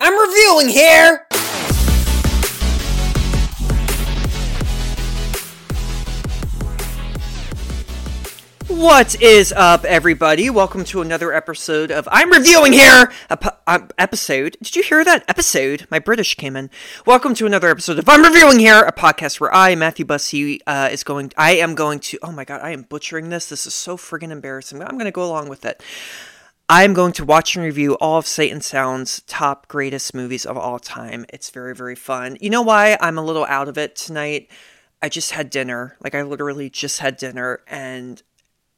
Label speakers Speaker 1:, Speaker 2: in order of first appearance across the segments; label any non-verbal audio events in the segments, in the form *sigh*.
Speaker 1: I'm reviewing here! What is up, everybody? Welcome to another episode of I'm Reviewing Here! Uh, episode. Did you hear that? Episode. My British came in. Welcome to another episode of I'm Reviewing Here, a podcast where I, Matthew Bussey, uh, is going. I am going to. Oh my god, I am butchering this. This is so friggin' embarrassing. I'm going to go along with it. I'm going to watch and review all of Sight and Sound's top greatest movies of all time. It's very, very fun. You know why I'm a little out of it tonight? I just had dinner. Like, I literally just had dinner and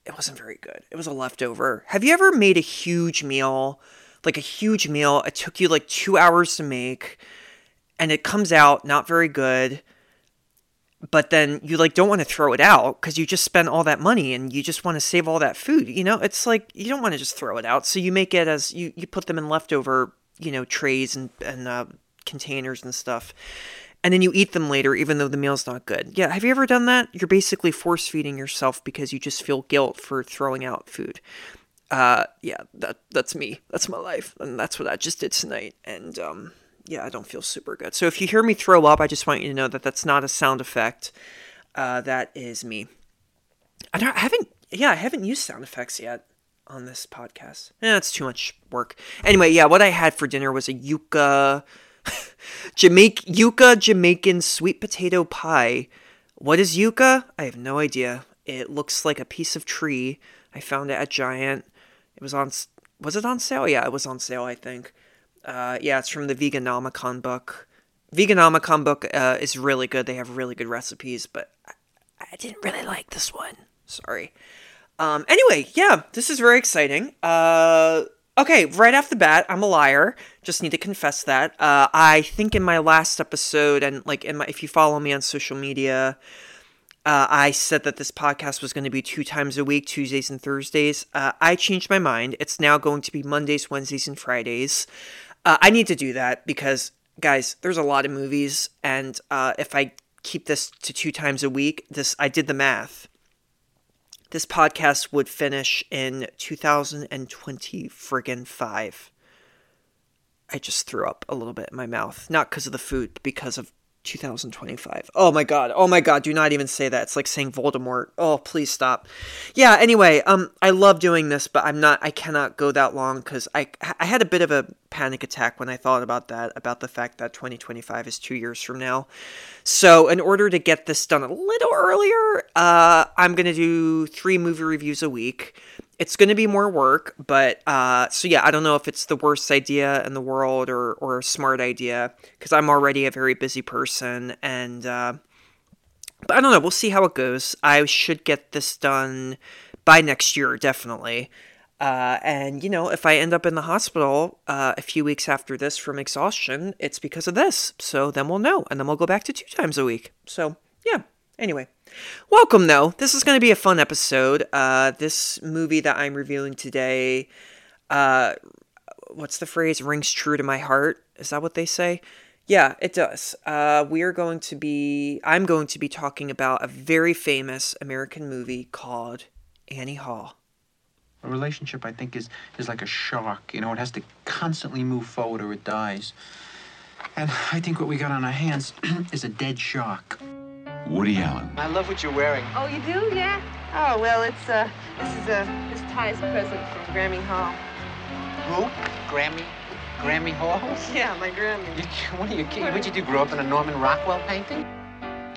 Speaker 1: it wasn't very good. It was a leftover. Have you ever made a huge meal? Like, a huge meal. It took you like two hours to make and it comes out not very good but then you like don't want to throw it out because you just spent all that money and you just want to save all that food you know? It's like you don't want to just throw it out. So you make it as you you put them in leftover you know trays and and uh, containers and stuff and then you eat them later even though the meal's not good. Yeah have you ever done that? You're basically force feeding yourself because you just feel guilt for throwing out food. Uh yeah that that's me. That's my life and that's what i just did tonight and um yeah, I don't feel super good. So if you hear me throw up, I just want you to know that that's not a sound effect. Uh, that is me. I, don't, I haven't, yeah, I haven't used sound effects yet on this podcast. It's too much work. Anyway, yeah, what I had for dinner was a yuca, *laughs* Jamaica, yuca Jamaican sweet potato pie. What is yuca? I have no idea. It looks like a piece of tree. I found it at Giant. It was on, was it on sale? Yeah, it was on sale, I think. Uh, yeah, it's from the Veganomicon book. Veganomicon book uh, is really good. They have really good recipes, but I, I didn't really like this one. Sorry. Um, anyway, yeah, this is very exciting. Uh, okay, right off the bat, I'm a liar. Just need to confess that. Uh, I think in my last episode, and like in my, if you follow me on social media, uh, I said that this podcast was going to be two times a week, Tuesdays and Thursdays. Uh, I changed my mind. It's now going to be Mondays, Wednesdays, and Fridays. Uh, I need to do that because, guys, there's a lot of movies, and uh, if I keep this to two times a week, this I did the math. This podcast would finish in 2020 friggin' five. I just threw up a little bit in my mouth, not because of the food, but because of 2025. Oh my god. Oh my god, do not even say that. It's like saying Voldemort. Oh, please stop. Yeah, anyway, um I love doing this, but I'm not I cannot go that long cuz I I had a bit of a panic attack when I thought about that about the fact that 2025 is 2 years from now. So, in order to get this done a little earlier, uh I'm going to do 3 movie reviews a week it's going to be more work, but uh, so yeah, I don't know if it's the worst idea in the world or or a smart idea because I'm already a very busy person, and uh, but I don't know. We'll see how it goes. I should get this done by next year, definitely. Uh, and you know, if I end up in the hospital uh, a few weeks after this from exhaustion, it's because of this. So then we'll know, and then we'll go back to two times a week. So yeah. Anyway, welcome though. This is going to be a fun episode. Uh, this movie that I'm reviewing today, uh, what's the phrase? Rings true to my heart. Is that what they say? Yeah, it does. Uh, we are going to be, I'm going to be talking about a very famous American movie called Annie Hall.
Speaker 2: A relationship, I think, is, is like a shark. You know, it has to constantly move forward or it dies. And I think what we got on our hands *clears throat* is a dead shark.
Speaker 3: Woody Allen.
Speaker 4: I love what you're wearing.
Speaker 5: Oh, you do? Yeah? Oh, well, it's, uh, this is, uh, this Ty's present from Grammy Hall.
Speaker 4: Who? Grammy? Grammy Hall? *laughs*
Speaker 5: Yeah, my Grammy.
Speaker 4: You, what are you kidding? What'd you do, grow up in a Norman Rockwell painting?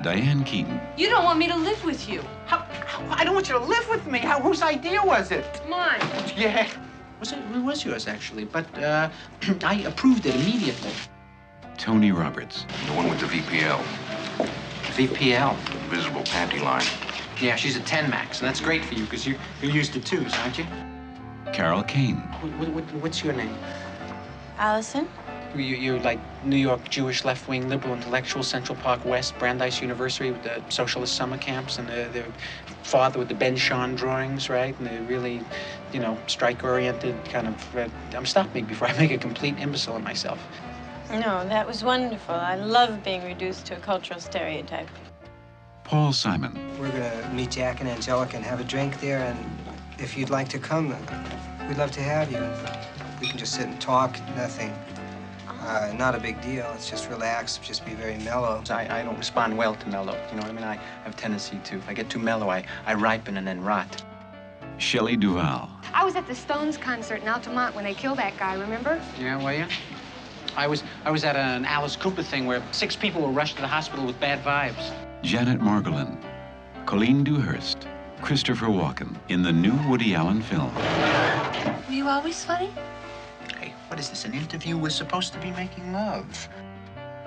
Speaker 3: Diane Keaton.
Speaker 5: You don't want me to live with you.
Speaker 4: How, how, I don't want you to live with me. How, whose idea was it?
Speaker 5: Mine.
Speaker 4: Yeah.
Speaker 2: Was it, it was yours, actually, but uh, *clears throat* I approved it immediately.
Speaker 3: Tony Roberts.
Speaker 6: The one with the VPL,
Speaker 2: VPL.
Speaker 6: visible panty line.
Speaker 2: Yeah, she's a 10 max, and that's great for you because you, you're used to twos, aren't you?
Speaker 3: Carol Kane.
Speaker 2: What, what, what's your name?
Speaker 7: Allison?
Speaker 2: You, you're like New York Jewish left wing liberal intellectual, Central Park West, Brandeis University with the socialist summer camps, and the, the father with the Ben Shahn drawings, right? And the really, you know, strike oriented kind of. Uh, um, stop me before I make a complete imbecile of myself.
Speaker 7: No, that was wonderful. I love being reduced to a cultural stereotype.
Speaker 3: Paul Simon.
Speaker 8: We're gonna meet Jack and Angelica and have a drink there, and if you'd like to come, we'd love to have you. We can just sit and talk, nothing Uh, not a big deal. It's just relax, just be very mellow.
Speaker 2: I, I don't respond well to mellow. You know what I mean? I have a tendency to, if I get too mellow, I, I ripen and then rot.
Speaker 3: Shelley Duvall.
Speaker 9: I was at the Stones concert in Altamont when they killed that guy, remember?
Speaker 2: Yeah, were you? I was I was at an Alice Cooper thing where six people were rushed to the hospital with bad vibes.
Speaker 3: Janet Margolin. Colleen Dewhurst. Christopher Walken in the new Woody Allen film.
Speaker 9: Were you always funny?
Speaker 2: Hey, what is this? An interview? We're supposed to be making love.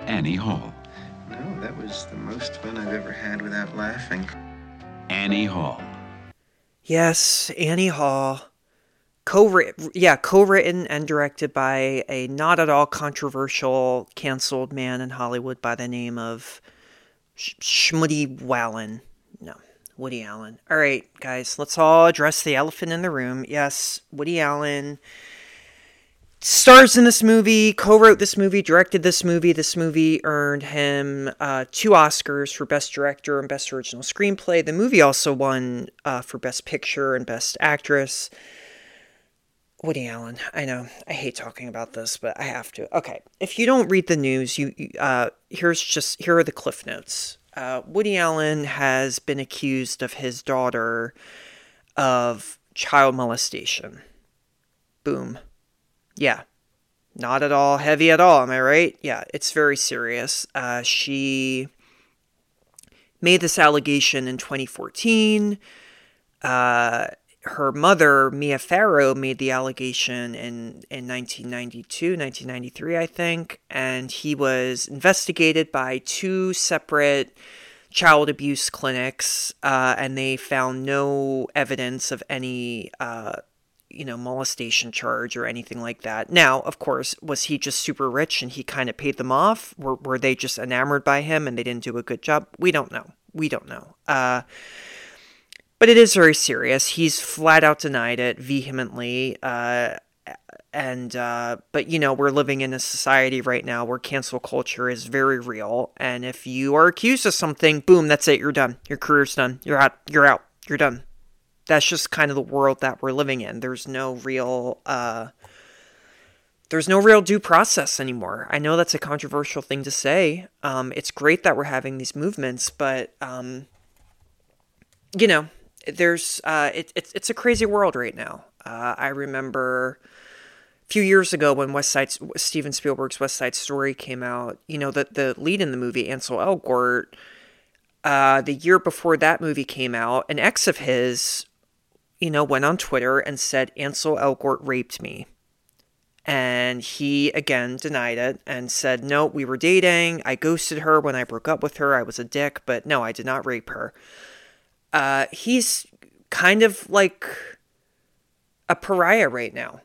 Speaker 3: Annie Hall.
Speaker 10: No, that was the most fun I've ever had without laughing.
Speaker 3: Annie Hall.
Speaker 1: Yes, Annie Hall. Co-written, yeah, co-written and directed by a not at all controversial canceled man in Hollywood by the name of Sh- Shmuddy Wallen. No, Woody Allen. All right, guys, let's all address the elephant in the room. Yes, Woody Allen stars in this movie, co-wrote this movie, directed this movie. This movie earned him uh, two Oscars for Best Director and Best Original Screenplay. The movie also won uh, for Best Picture and Best Actress. Woody Allen. I know I hate talking about this, but I have to. Okay, if you don't read the news, you uh, here's just here are the cliff notes. Uh, Woody Allen has been accused of his daughter of child molestation. Boom. Yeah. Not at all heavy at all, am I right? Yeah, it's very serious. Uh, she made this allegation in 2014. Uh, her mother, Mia Farrow, made the allegation in, in 1992, 1993, I think, and he was investigated by two separate child abuse clinics, uh, and they found no evidence of any, uh, you know, molestation charge or anything like that. Now, of course, was he just super rich and he kind of paid them off? Were, were they just enamored by him and they didn't do a good job? We don't know. We don't know. Uh, but it is very serious. He's flat out denied it vehemently. Uh, and uh, but you know we're living in a society right now where cancel culture is very real. And if you are accused of something, boom, that's it. You're done. Your career's done. You're out. You're out. You're done. That's just kind of the world that we're living in. There's no real. Uh, there's no real due process anymore. I know that's a controversial thing to say. Um, it's great that we're having these movements, but um, you know, there's uh, it, it's it's a crazy world right now. Uh, I remember a few years ago when West Side Steven Spielberg's West Side Story came out. You know that the lead in the movie Ansel Elgort. Uh, the year before that movie came out, an ex of his, you know, went on Twitter and said Ansel Elgort raped me. And he again denied it and said, No, we were dating. I ghosted her when I broke up with her. I was a dick, but no, I did not rape her uh, he's kind of like a pariah right now.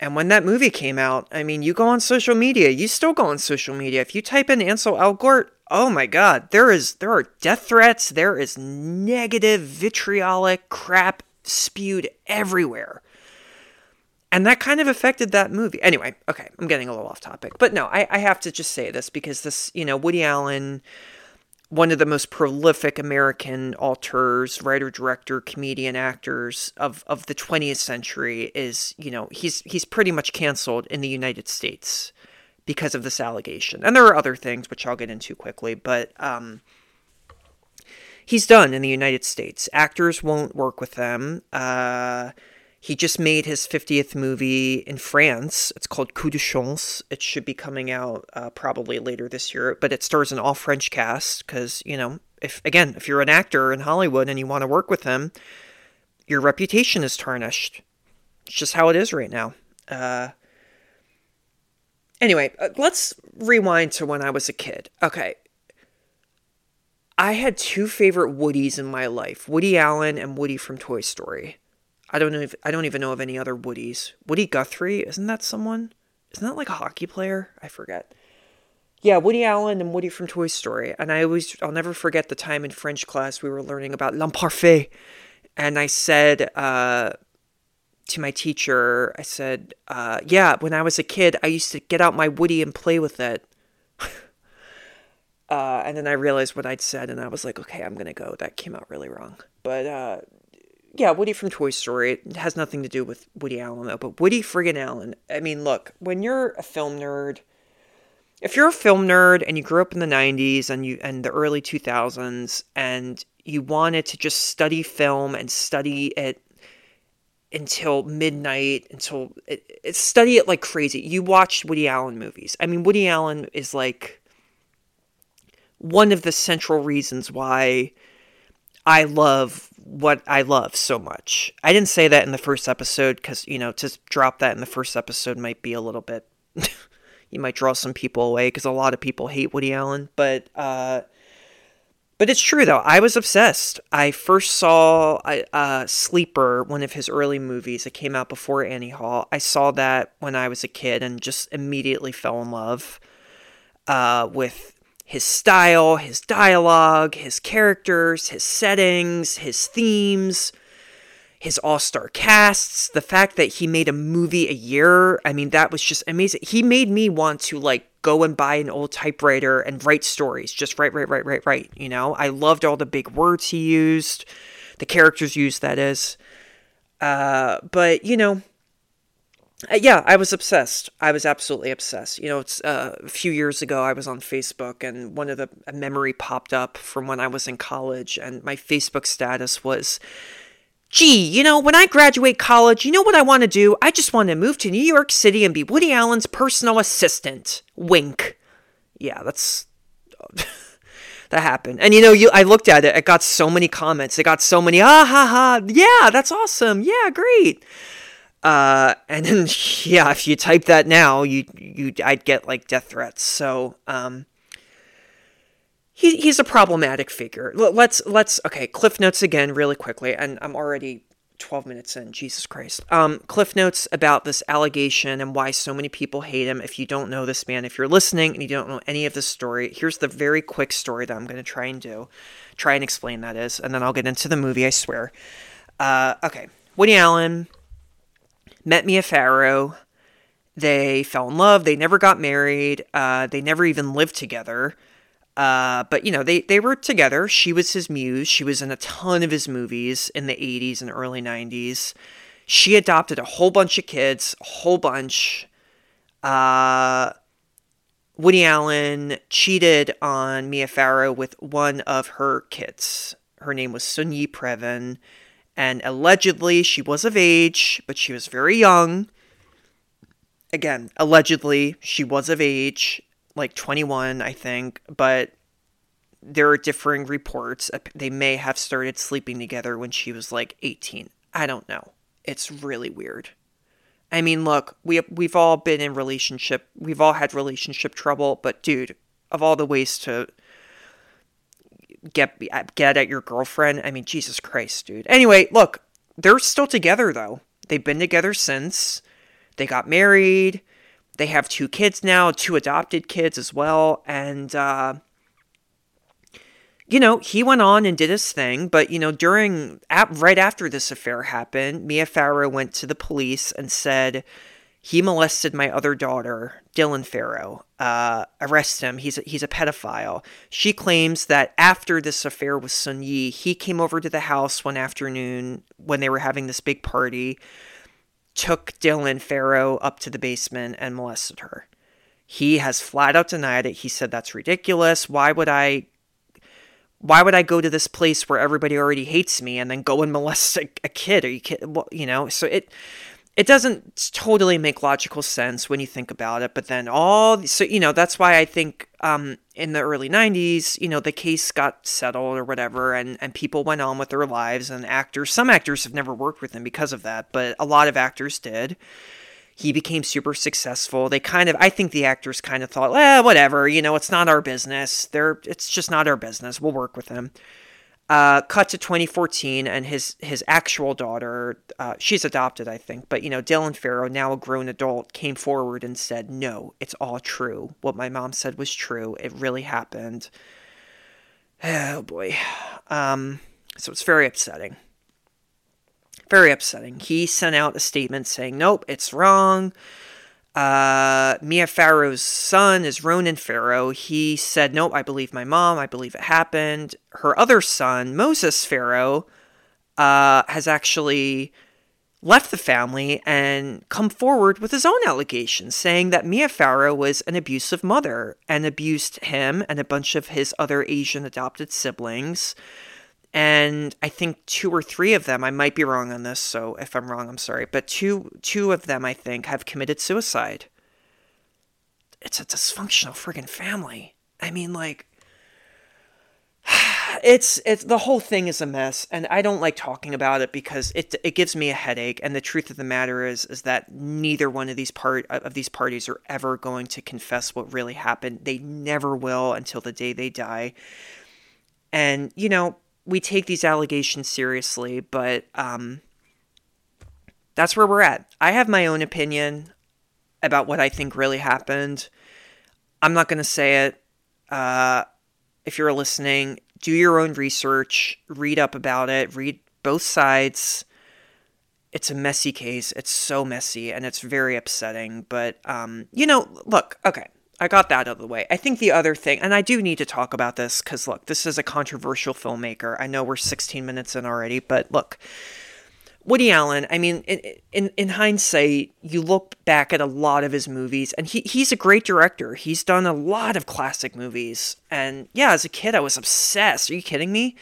Speaker 1: And when that movie came out, I mean, you go on social media, you still go on social media. If you type in Ansel Elgort, oh my god, there is there are death threats, there is negative vitriolic crap spewed everywhere. And that kind of affected that movie. Anyway, okay, I'm getting a little off topic. But no, I, I have to just say this because this, you know, Woody Allen one of the most prolific American auteurs, writer, director, comedian, actors of, of the 20th century is, you know, he's he's pretty much canceled in the United States because of this allegation. And there are other things which I'll get into quickly, but um, he's done in the United States. Actors won't work with them. Uh, he just made his 50th movie in France. It's called Coup de Chance. It should be coming out uh, probably later this year, but it stars an all French cast because, you know, if again, if you're an actor in Hollywood and you want to work with him, your reputation is tarnished. It's just how it is right now. Uh, anyway, uh, let's rewind to when I was a kid. Okay. I had two favorite Woodies in my life Woody Allen and Woody from Toy Story. I don't know I don't even know of any other Woodies. Woody Guthrie, isn't that someone? Isn't that like a hockey player? I forget. Yeah, Woody Allen and Woody from Toy Story. And I always I'll never forget the time in French class we were learning about l'imparfait. And I said uh, to my teacher, I said, uh, yeah, when I was a kid, I used to get out my Woody and play with it. *laughs* uh, and then I realized what I'd said, and I was like, okay, I'm to go. That came out really wrong. But uh, yeah, Woody from Toy Story. It has nothing to do with Woody Allen though, but Woody friggin' Allen. I mean, look, when you're a film nerd, if you're a film nerd and you grew up in the 90s and you and the early 2000s and you wanted to just study film and study it until midnight until it, it, study it like crazy you watched woody allen movies i mean woody allen is like one of the central reasons why i love what i love so much i didn't say that in the first episode because you know to drop that in the first episode might be a little bit *laughs* you might draw some people away because a lot of people hate woody allen but uh but it's true though. I was obsessed. I first saw uh, Sleeper, one of his early movies. It came out before Annie Hall. I saw that when I was a kid and just immediately fell in love uh, with his style, his dialogue, his characters, his settings, his themes, his all star casts. The fact that he made a movie a year. I mean, that was just amazing. He made me want to like go and buy an old typewriter and write stories. Just write, write, write, write, write. You know, I loved all the big words he used, the characters used, that is. Uh, but, you know, yeah, I was obsessed. I was absolutely obsessed. You know, it's uh, a few years ago I was on Facebook and one of the a memory popped up from when I was in college and my Facebook status was Gee, you know, when I graduate college, you know what I want to do? I just want to move to New York City and be Woody Allen's personal assistant. Wink. Yeah, that's *laughs* that happened. And you know, you I looked at it, it got so many comments. It got so many ah ha ha. Yeah, that's awesome. Yeah, great. Uh and then *laughs* yeah, if you type that now, you you I'd get like death threats. So, um he, he's a problematic figure. Let's let's okay. Cliff notes again, really quickly, and I'm already 12 minutes in. Jesus Christ. Um, cliff notes about this allegation and why so many people hate him. If you don't know this man, if you're listening and you don't know any of this story, here's the very quick story that I'm going to try and do, try and explain that is, and then I'll get into the movie. I swear. Uh, okay, Woody Allen met Mia Farrow. They fell in love. They never got married. Uh, they never even lived together. Uh, but you know, they they were together. She was his muse. She was in a ton of his movies in the 80s and early 90s. She adopted a whole bunch of kids, a whole bunch. Uh, Woody Allen cheated on Mia Farrow with one of her kids. Her name was Soon-Yi Previn, and allegedly she was of age, but she was very young. Again, allegedly she was of age like 21, I think, but there are differing reports. They may have started sleeping together when she was like 18. I don't know. It's really weird. I mean, look, we we've all been in relationship. We've all had relationship trouble, but dude, of all the ways to get get at your girlfriend, I mean, Jesus Christ, dude. Anyway, look, they're still together though. They've been together since they got married. They have two kids now, two adopted kids as well. And, uh, you know, he went on and did his thing, but, you know, during, at, right after this affair happened, Mia Farrow went to the police and said, he molested my other daughter, Dylan Farrow. Uh, arrest him. He's a, he's a pedophile. She claims that after this affair with Soon-Yi, he came over to the house one afternoon when they were having this big party took Dylan Farrow up to the basement and molested her. He has flat out denied it. He said that's ridiculous. Why would I why would I go to this place where everybody already hates me and then go and molest a, a kid? Are you kidding? Well, you know, so it it doesn't totally make logical sense when you think about it. But then all so you know that's why I think um, in the early '90s, you know, the case got settled or whatever, and and people went on with their lives. And actors, some actors have never worked with him because of that, but a lot of actors did. He became super successful. They kind of, I think the actors kind of thought, well, whatever, you know, it's not our business. They're, it's just not our business. We'll work with him. Uh, cut to 2014, and his his actual daughter, uh, she's adopted, I think, but you know, Dylan Farrow, now a grown adult, came forward and said, "No, it's all true. What my mom said was true. It really happened." *sighs* Oh boy, um, so it's very upsetting. Very upsetting. He sent out a statement saying, "Nope, it's wrong." Uh, Mia Farrow's son is Ronan Farrow. He said, Nope, I believe my mom. I believe it happened. Her other son, Moses Farrow, uh, has actually left the family and come forward with his own allegations, saying that Mia Farrow was an abusive mother and abused him and a bunch of his other Asian adopted siblings. And I think two or three of them, I might be wrong on this, so if I'm wrong, I'm sorry, but two two of them I think have committed suicide. It's a dysfunctional friggin' family. I mean like *sighs* it's it's the whole thing is a mess and I don't like talking about it because it it gives me a headache and the truth of the matter is is that neither one of these part of these parties are ever going to confess what really happened. They never will until the day they die. And you know, we take these allegations seriously, but um that's where we're at. I have my own opinion about what I think really happened. I'm not going to say it. Uh if you're listening, do your own research, read up about it, read both sides. It's a messy case. It's so messy and it's very upsetting. But, um, you know, look, okay, I got that out of the way. I think the other thing, and I do need to talk about this because, look, this is a controversial filmmaker. I know we're 16 minutes in already, but look, Woody Allen, I mean, in, in, in hindsight, you look back at a lot of his movies, and he, he's a great director. He's done a lot of classic movies. And yeah, as a kid, I was obsessed. Are you kidding me?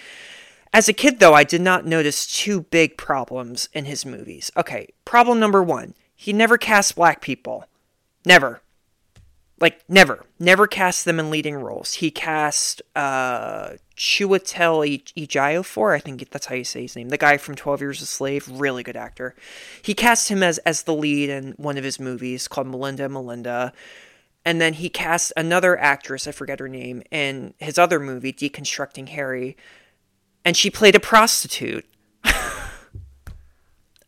Speaker 1: As a kid, though, I did not notice two big problems in his movies. Okay, problem number one he never cast black people. Never. Like, never. Never cast them in leading roles. He cast uh, Chiwetel Ejiofor, I think that's how you say his name, the guy from 12 Years a Slave, really good actor. He cast him as, as the lead in one of his movies called Melinda Melinda. And then he cast another actress, I forget her name, in his other movie, Deconstructing Harry. And she played a prostitute. *laughs*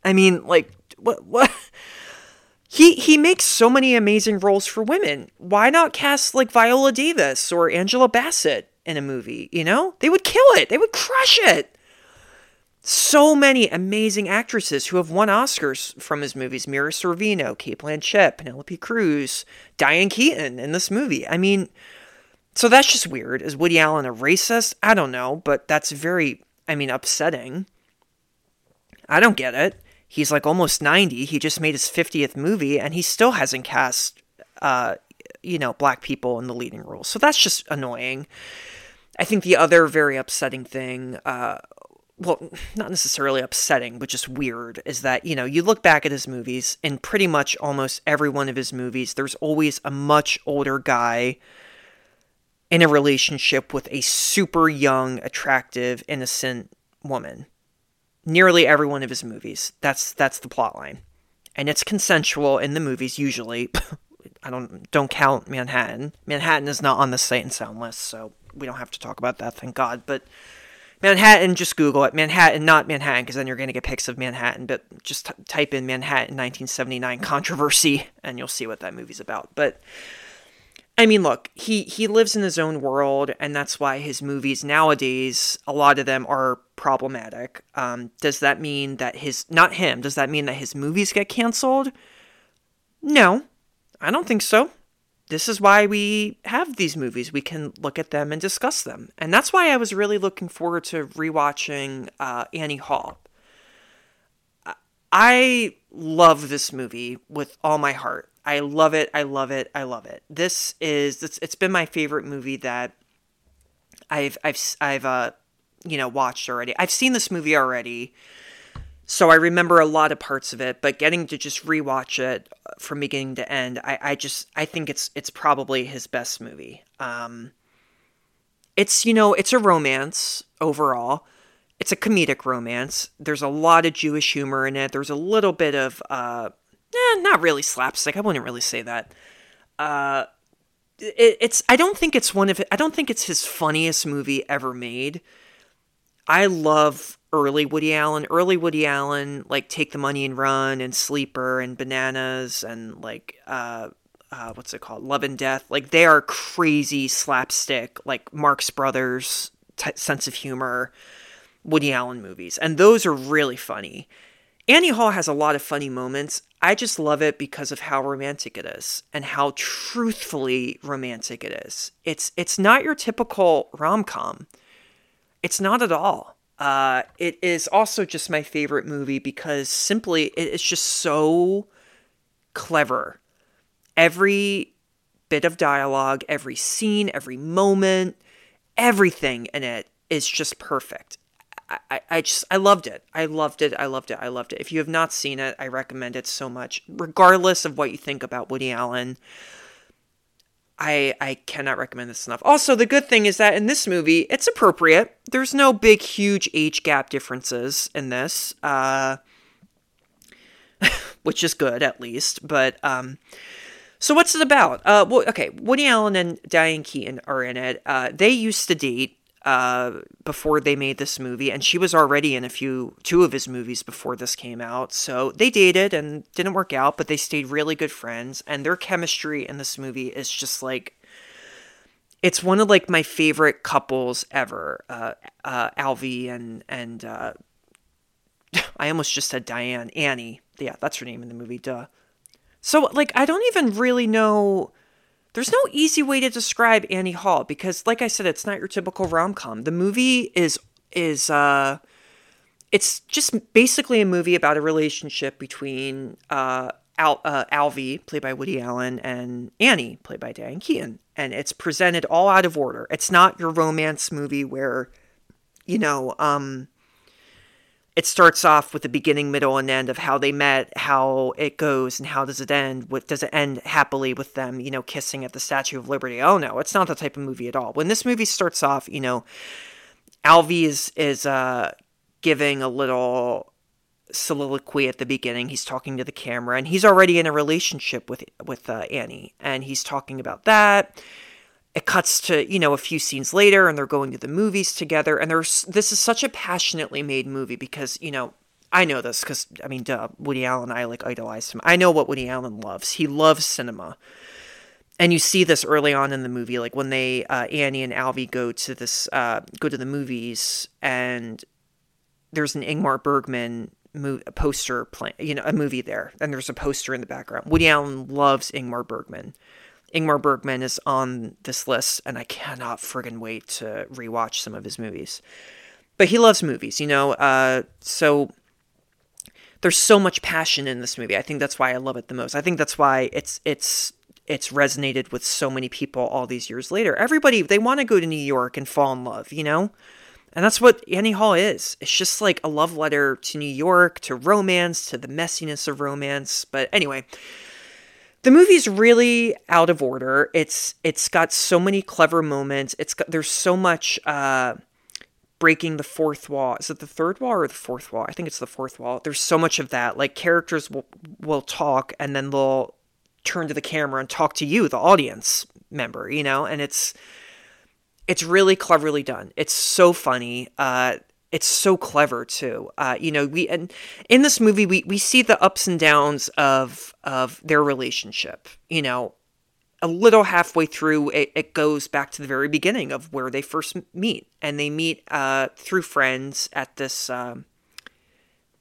Speaker 1: I mean, like, what? What? He he makes so many amazing roles for women. Why not cast like Viola Davis or Angela Bassett in a movie, you know? They would kill it. They would crush it. So many amazing actresses who have won Oscars from his movies. Mira Sorvino, Cate Blanchett, Penelope Cruz, Diane Keaton in this movie. I mean, so that's just weird. Is Woody Allen a racist? I don't know, but that's very, I mean, upsetting. I don't get it. He's like almost 90. He just made his 50th movie and he still hasn't cast, uh, you know, black people in the leading roles. So that's just annoying. I think the other very upsetting thing, uh, well, not necessarily upsetting, but just weird, is that, you know, you look back at his movies, in pretty much almost every one of his movies, there's always a much older guy in a relationship with a super young, attractive, innocent woman nearly every one of his movies. That's that's the plot line. And it's consensual in the movies usually. *laughs* I don't don't count Manhattan. Manhattan is not on the sight and sound list, so we don't have to talk about that, thank God. But Manhattan, just Google it. Manhattan, not Manhattan, because then you're going to get pics of Manhattan. But just t- type in Manhattan 1979 controversy, and you'll see what that movie's about. But I mean, look, he he lives in his own world, and that's why his movies nowadays, a lot of them are problematic. Um, does that mean that his not him? Does that mean that his movies get canceled? No, I don't think so. This is why we have these movies. We can look at them and discuss them, and that's why I was really looking forward to rewatching uh, Annie Hall. I love this movie with all my heart. I love it. I love it. I love it. This is it's, it's been my favorite movie that I've I've I've uh you know watched already. I've seen this movie already. So I remember a lot of parts of it, but getting to just rewatch it uh, from beginning to end, I, I just I think it's it's probably his best movie. Um, it's you know it's a romance overall. It's a comedic romance. There's a lot of Jewish humor in it. There's a little bit of uh, eh, not really slapstick. I wouldn't really say that. Uh, it, it's I don't think it's one of I don't think it's his funniest movie ever made. I love early Woody Allen. Early Woody Allen, like Take the Money and Run and Sleeper and Bananas and like uh, uh, what's it called? Love and Death. Like they are crazy slapstick, like Marx Brothers t- sense of humor, Woody Allen movies, and those are really funny. Annie Hall has a lot of funny moments. I just love it because of how romantic it is and how truthfully romantic it is. It's it's not your typical rom-com. It's not at all. Uh, it is also just my favorite movie because simply it is just so clever. Every bit of dialogue, every scene, every moment, everything in it is just perfect. I, I, I just I loved it. I loved it. I loved it. I loved it. If you have not seen it, I recommend it so much. Regardless of what you think about Woody Allen, I I cannot recommend this enough. Also, the good thing is that in this movie, it's appropriate. There's no big, huge age gap differences in this, uh, *laughs* which is good at least. But um, so what's it about? Uh, well, okay, Woody Allen and Diane Keaton are in it. Uh, they used to date uh, before they made this movie, and she was already in a few, two of his movies before this came out. So they dated and didn't work out, but they stayed really good friends, and their chemistry in this movie is just like. It's one of like my favorite couples ever, uh, uh, Alvy and and uh, *laughs* I almost just said Diane Annie. Yeah, that's her name in the movie. Duh. So like I don't even really know there's no easy way to describe Annie Hall because like I said it's not your typical rom-com. The movie is is uh it's just basically a movie about a relationship between uh Al, uh, Alvy, played by Woody Allen, and Annie, played by Diane Keaton. And it's presented all out of order. It's not your romance movie where, you know, um, it starts off with the beginning, middle, and end of how they met, how it goes, and how does it end? What does it end happily with them, you know, kissing at the Statue of Liberty? Oh no, it's not that type of movie at all. When this movie starts off, you know, Alvy is is uh, giving a little soliloquy at the beginning. He's talking to the camera, and he's already in a relationship with with uh, Annie, and he's talking about that it cuts to you know a few scenes later and they're going to the movies together. And there's this is such a passionately made movie because you know I know this because I mean duh Woody Allen I like idolized him. I know what Woody Allen loves. He loves cinema. And you see this early on in the movie like when they uh, Annie and Alvy go to this uh, go to the movies and there's an Ingmar Bergman mo- poster playing you know a movie there and there's a poster in the background. Woody Allen loves Ingmar Bergman Ingmar Bergman is on this list, and I cannot friggin' wait to rewatch some of his movies. But he loves movies, you know. Uh, so there's so much passion in this movie. I think that's why I love it the most. I think that's why it's it's it's resonated with so many people all these years later. Everybody they want to go to New York and fall in love, you know. And that's what Annie Hall is. It's just like a love letter to New York, to romance, to the messiness of romance. But anyway, the movie's really out of order. It's it's got so many clever moments. It's got there's so much uh, breaking the fourth wall. Is it the third wall or the fourth wall? I think it's the fourth wall. There's so much of that. Like characters will will talk and then they'll turn to the camera and talk to you, the audience member. You know, and it's it's really cleverly done. It's so funny. Uh, it's so clever too. Uh, you know, we and in this movie we we see the ups and downs of of their relationship. You know, a little halfway through it, it goes back to the very beginning of where they first meet, and they meet uh, through friends at this um,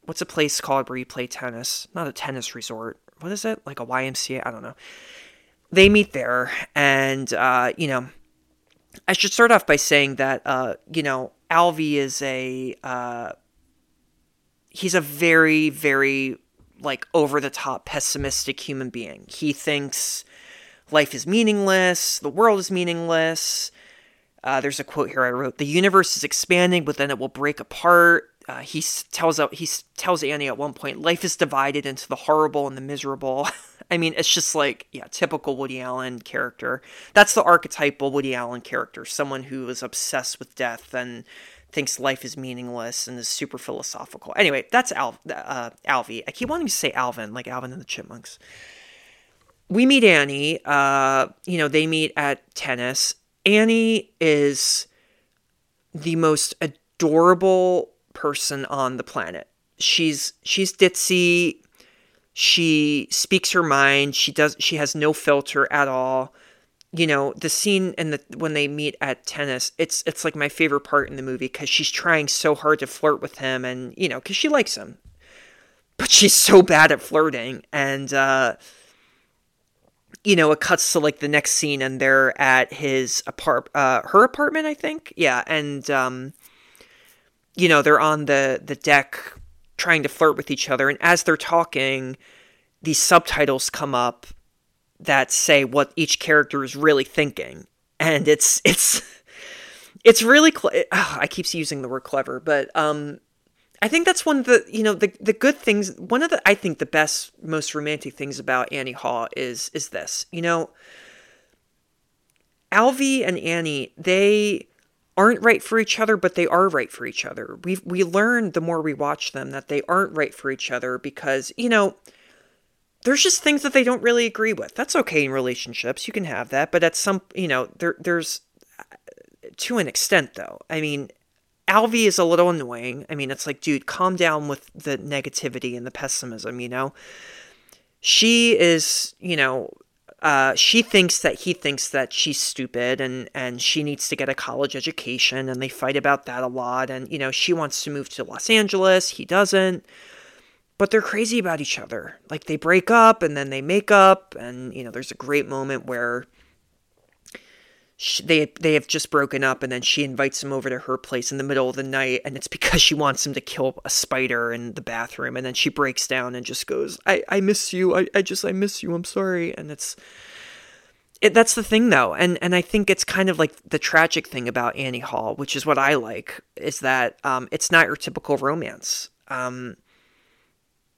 Speaker 1: what's a place called where you play tennis? Not a tennis resort. What is it? Like a YMCA? I don't know. They meet there, and uh, you know, I should start off by saying that uh, you know Alvy is a uh, he's a very very like over the top pessimistic human being. He thinks life is meaningless, the world is meaningless. Uh, there's a quote here I wrote: "The universe is expanding, but then it will break apart." Uh, he tells out he tells Annie at one point, "Life is divided into the horrible and the miserable." *laughs* I mean, it's just like, yeah, typical Woody Allen character. That's the archetypal Woody Allen character, someone who is obsessed with death and thinks life is meaningless and is super philosophical. Anyway, that's Al, uh, Alvy. I keep wanting to say Alvin, like Alvin and the Chipmunks. We meet Annie. Uh, you know, they meet at tennis. Annie is the most adorable person on the planet. She's she's ditzy she speaks her mind. She does. She has no filter at all. You know the scene in the when they meet at tennis. It's it's like my favorite part in the movie because she's trying so hard to flirt with him, and you know because she likes him, but she's so bad at flirting. And uh, you know it cuts to like the next scene, and they're at his apart uh, her apartment, I think. Yeah, and um, you know, they're on the the deck trying to flirt with each other and as they're talking, these subtitles come up that say what each character is really thinking. And it's *laughs* it's it's really cl- oh, I keep using the word clever, but um I think that's one of the you know the the good things. One of the I think the best, most romantic things about Annie Hall is is this. You know, Alvy and Annie they aren't right for each other, but they are right for each other. We we learn the more we watch them that they aren't right for each other because you know there's just things that they don't really agree with. That's okay in relationships. You can have that, but at some you know there there's to an extent though. I mean, Alvy is a little annoying. I mean, it's like, dude, calm down with the negativity and the pessimism, you know? She is, you know, uh, she thinks that he thinks that she's stupid and, and she needs to get a college education and they fight about that a lot. And, you know, she wants to move to Los Angeles. He doesn't. But they're crazy about each other. Like they break up and then they make up. And, you know, there's a great moment where she, they they have just broken up and then she invites him over to her place in the middle of the night and it's *laughs* because she wants him to kill a spider in the bathroom and then she breaks down and just goes i i miss you. I, I just i miss you. I'm sorry. And it's it, that's the thing though. And and i think it's kind of like the tragic thing about annie hall which is what i like is that um, it's not your typical romance. Um,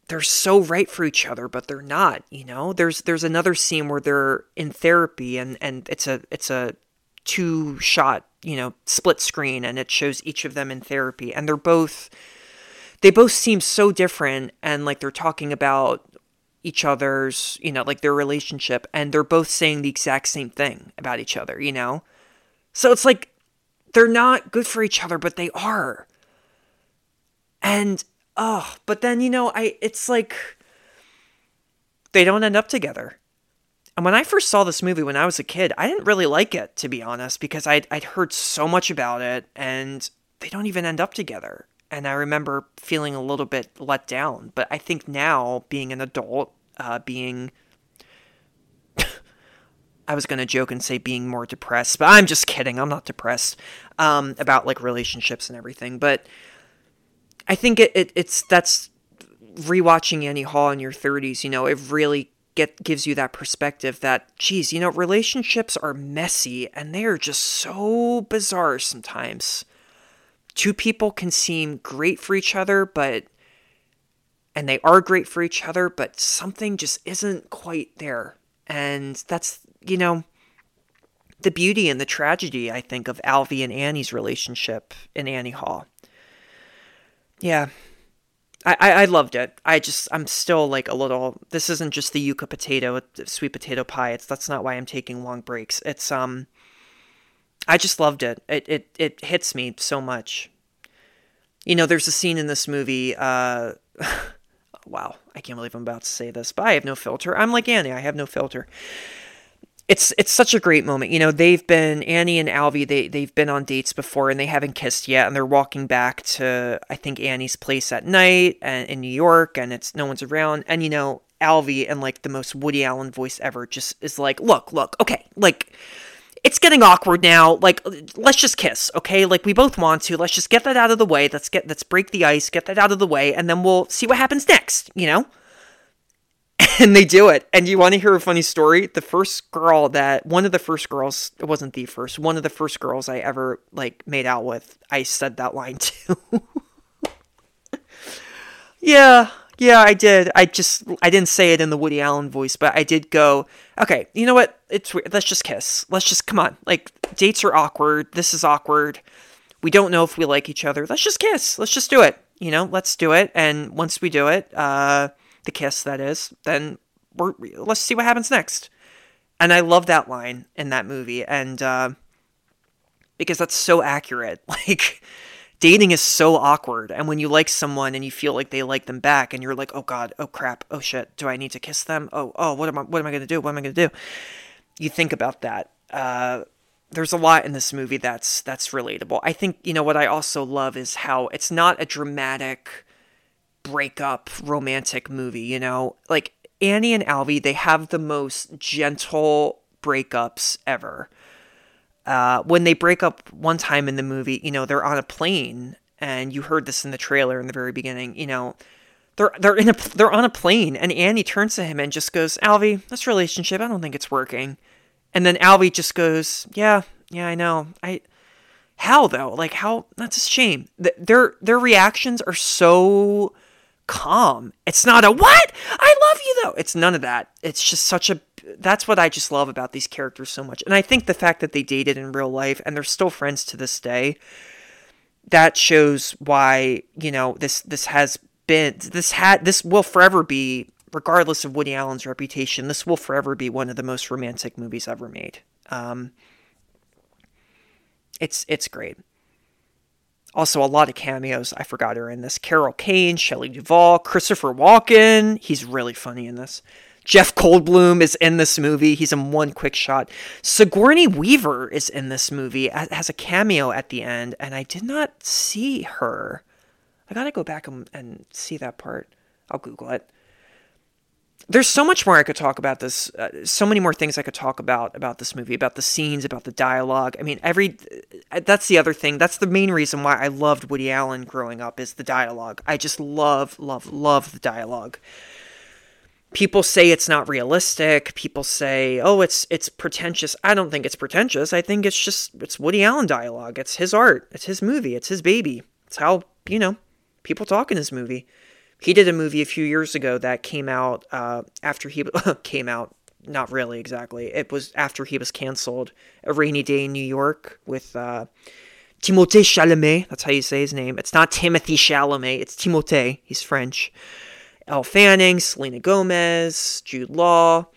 Speaker 1: they're so right for each other but they're not you know? There's there's another scene where they're in therapy and and it's a it's a two shot, you know, split screen and it shows each of them in therapy and they're both they both seem so different and like they're talking about each other's, you know, like their relationship and they're both saying the exact same thing about each other, you know? So it's like they're not good for each other, but they are. And oh, but then you know, I it's like they don't end up together. And when I first saw this movie when I was a kid, I didn't really like it, to be honest, because I'd, I'd heard so much about it and they don't even end up together. And I remember feeling a little bit let down. But I think now, being an adult, uh, being. *laughs* I was going to joke and say being more depressed, but I'm just kidding. I'm not depressed um, about like relationships and everything. But I think it, it it's that's rewatching Annie Hall in your 30s, you know, it really get gives you that perspective that geez you know relationships are messy and they are just so bizarre sometimes. Two people can seem great for each other but and they are great for each other but something just isn't quite there. And that's you know the beauty and the tragedy i think of alvy and annie's relationship in annie hall. Yeah I, I loved it. I just I'm still like a little. This isn't just the yuca potato, sweet potato pie. It's that's not why I'm taking long breaks. It's um. I just loved it. It it it hits me so much. You know, there's a scene in this movie. Uh, *laughs* wow, I can't believe I'm about to say this, but I have no filter. I'm like Annie. I have no filter it's it's such a great moment. You know, they've been Annie and Alvy. They they've been on dates before and they haven't kissed yet. And they're walking back to I think Annie's place at night and in New York, and it's no one's around. And you know, Alvy and like the most Woody Allen voice ever just is like, look, look, okay, like it's getting awkward now. Like, let's just kiss, okay? Like we both want to. Let's just get that out of the way. Let's get let's break the ice, get that out of the way, and then we'll see what happens next. You know *laughs* and they do it. And you want to hear a funny story? The first girl that one of the first girls, it wasn't the first, one of the first girls I ever like made out with, I said that line *laughs* too. yeah, yeah, I did. I just I didn't say it in the Woody Allen voice, but I did go, okay, you know what? It's weird. Let's just kiss. Let's just come on. Like dates are awkward. This is awkward. We don't know if we like each other. Let's just kiss. Let's just do it. You know, let's do it. And once we do it, uh the kiss that is, then we're let's see what happens next. And I love that line in that movie, and uh, because that's so accurate. *laughs* Like dating is so awkward, and when you like someone and you feel like they like them back, and you're like, oh god, oh crap, oh shit, do I need to kiss them? Oh oh, what am I what am I gonna do? What am I gonna do? You think about that. Uh, there's a lot in this movie that's that's relatable. I think you know what I also love is how it's not a dramatic breakup romantic movie, you know? Like Annie and Alvy, they have the most gentle breakups ever. Uh, when they break up one time in the movie, you know, they're on a plane and you heard this in the trailer in the very beginning. You know, they're they're in a they're on a plane, and Annie turns to him and just goes, "Alvy, this relationship, I don't think it's working." And then Alvy just goes, "Yeah, yeah, I know. I how though? Like how? That's a shame. Their their reactions are so calm. It's not a what? I love you though. It's none of that. It's just such a that's what I just love about these characters so much. And I think the fact that they dated in real life and they're still friends to this day that shows why, you know, this this has been this had this will forever be regardless of Woody Allen's reputation, this will forever be one of the most romantic movies ever made. Um, it's it's great. Also, a lot of cameos I forgot are in this. Carol Kane, Shelley Duvall, Christopher Walken. He's really funny in this. Jeff Goldblum is in this movie. He's in one quick shot. Sigourney Weaver is in this movie. Has a cameo at the end, and I did not see her. I gotta go back and, and see that part. I'll Google it there's so much more I could talk about this. Uh, so many more things I could talk about about this movie, about the scenes, about the dialogue. I mean, every uh, that's the other thing. That's the main reason why I loved Woody Allen growing up is the dialogue. I just love, love, love the dialogue. People say it's not realistic. People say, "Oh, it's it's pretentious." I don't think it's pretentious. I think it's just it's Woody Allen dialogue. It's his art. It's his movie. It's his baby. It's how you know people talk in his movie. He did a movie a few years ago that came out uh, after he *laughs* came out. Not really exactly. It was after he was canceled. A rainy day in New York with uh, Timothée Chalamet. That's how you say his name. It's not Timothy Chalamet. It's Timothée. He's French. Elle Fanning, Selena Gomez, Jude Law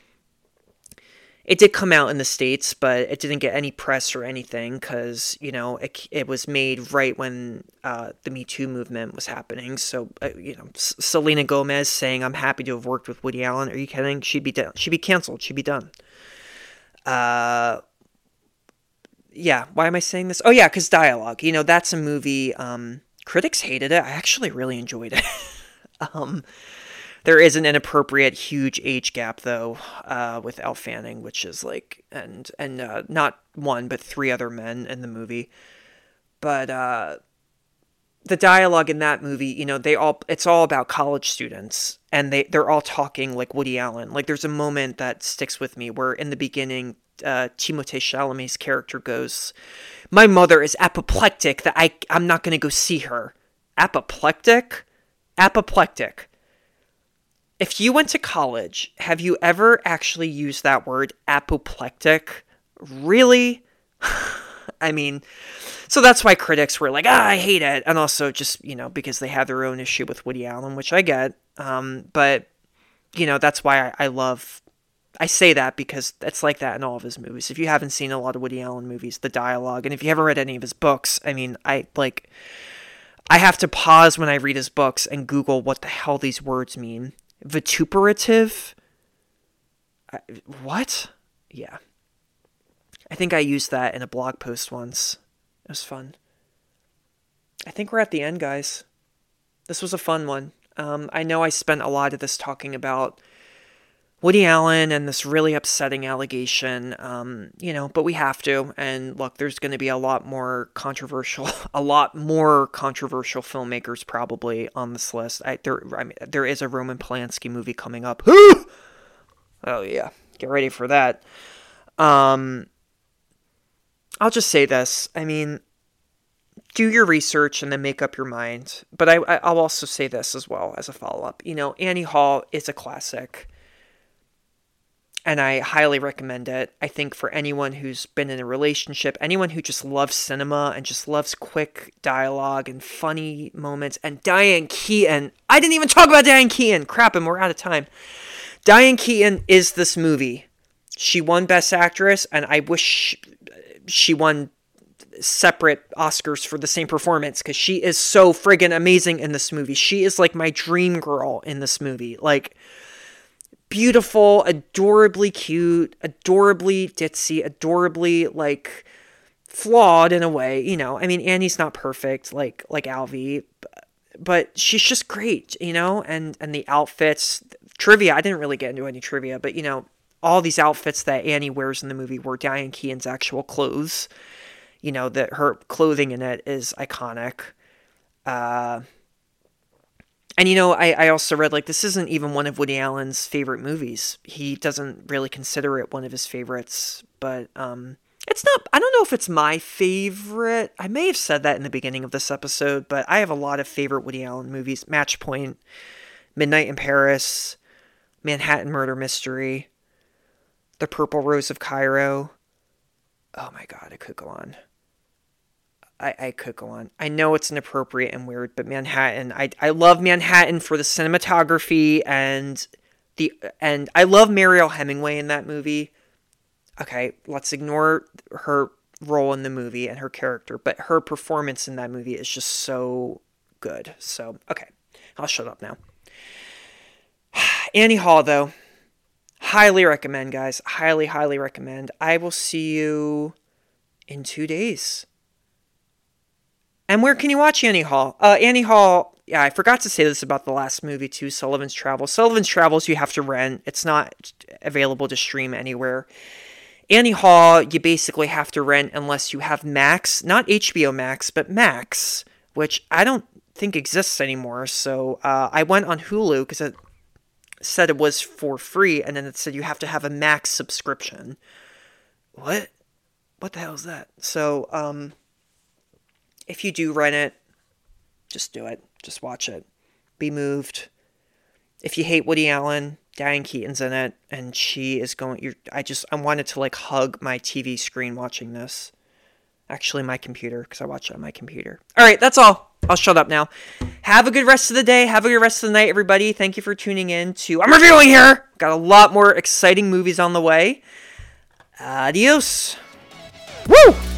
Speaker 1: it did come out in the states, but it didn't get any press or anything because you know it, it was made right when uh, the Me Too movement was happening. So uh, you know, S- Selena Gomez saying, "I'm happy to have worked with Woody Allen." Are you kidding? She'd be done. She'd be canceled. She'd be done. Uh, yeah. Why am I saying this? Oh yeah, because dialogue. You know, that's a movie. Um, critics hated it. I actually really enjoyed it. *laughs* um, there is an inappropriate huge age gap though uh, with Elle Fanning, which is like and and uh, not one but three other men in the movie. But uh, the dialogue in that movie, you know, they all it's all about college students and they they're all talking like Woody Allen. Like there's a moment that sticks with me where in the beginning uh, Timothée Chalamet's character goes, "My mother is apoplectic that I I'm not going to go see her." Apoplectic? Apoplectic if you went to college, have you ever actually used that word apoplectic? Really? *laughs* I mean, so that's why critics were like, ah, I hate it. And also just, you know, because they have their own issue with Woody Allen, which I get. Um, but, you know, that's why I, I love, I say that because it's like that in all of his movies. If you haven't seen a lot of Woody Allen movies, the dialogue, and if you haven't read any of his books, I mean, I like, I have to pause when I read his books and Google what the hell these words mean vituperative. What? Yeah. I think I used that in a blog post once. It was fun. I think we're at the end, guys. This was a fun one. Um, I know I spent a lot of this talking about Woody Allen and this really upsetting allegation, um, you know, but we have to. And look, there's going to be a lot more controversial, *laughs* a lot more controversial filmmakers probably on this list. I, there, I mean, there is a Roman Polanski movie coming up. *gasps* oh yeah, get ready for that. Um, I'll just say this. I mean, do your research and then make up your mind. But I, I'll also say this as well as a follow up. You know, Annie Hall is a classic and I highly recommend it. I think for anyone who's been in a relationship, anyone who just loves cinema and just loves quick dialogue and funny moments, and Diane Keaton. I didn't even talk about Diane Keaton. Crap, and we're out of time. Diane Keaton is this movie. She won Best Actress, and I wish she won separate Oscars for the same performance because she is so friggin' amazing in this movie. She is like my dream girl in this movie. Like, beautiful, adorably cute, adorably ditzy, adorably like flawed in a way. You know, I mean, Annie's not perfect like like Alvy, but she's just great. You know, and and the outfits, trivia. I didn't really get into any trivia, but you know, all these outfits that Annie wears in the movie were Diane Keaton's actual clothes. You know that her clothing in it is iconic. Uh, and you know, I, I also read like this isn't even one of Woody Allen's favorite movies. He doesn't really consider it one of his favorites, but um, it's not. I don't know if it's my favorite. I may have said that in the beginning of this episode, but I have a lot of favorite Woody Allen movies: Match Point, Midnight in Paris, Manhattan Murder Mystery, The Purple Rose of Cairo. Oh my God, I could go on. I, I could go on. I know it's inappropriate and weird, but Manhattan, I, I love Manhattan for the cinematography and the and I love Mariel Hemingway in that movie. Okay, let's ignore her role in the movie and her character, but her performance in that movie is just so good. So, okay, I'll shut up now. *sighs* Annie Hall, though, highly recommend, guys. Highly, highly recommend. I will see you in two days. And where can you watch Annie Hall? Uh, Annie Hall, yeah, I forgot to say this about the last movie too, Sullivan's Travels. Sullivan's Travels you have to rent. It's not available to stream anywhere. Annie Hall, you basically have to rent unless you have Max, not HBO Max, but Max, which I don't think exists anymore. So uh, I went on Hulu because it said it was for free, and then it said you have to have a Max subscription. What? What the hell is that? So, um, if you do rent it, just do it. Just watch it. Be moved. If you hate Woody Allen, Diane Keaton's in it, and she is going. You're, I just I wanted to like hug my TV screen watching this. Actually, my computer because I watch it on my computer. All right, that's all. I'll shut up now. Have a good rest of the day. Have a good rest of the night, everybody. Thank you for tuning in to I'm reviewing here. Got a lot more exciting movies on the way. Adios. Woo!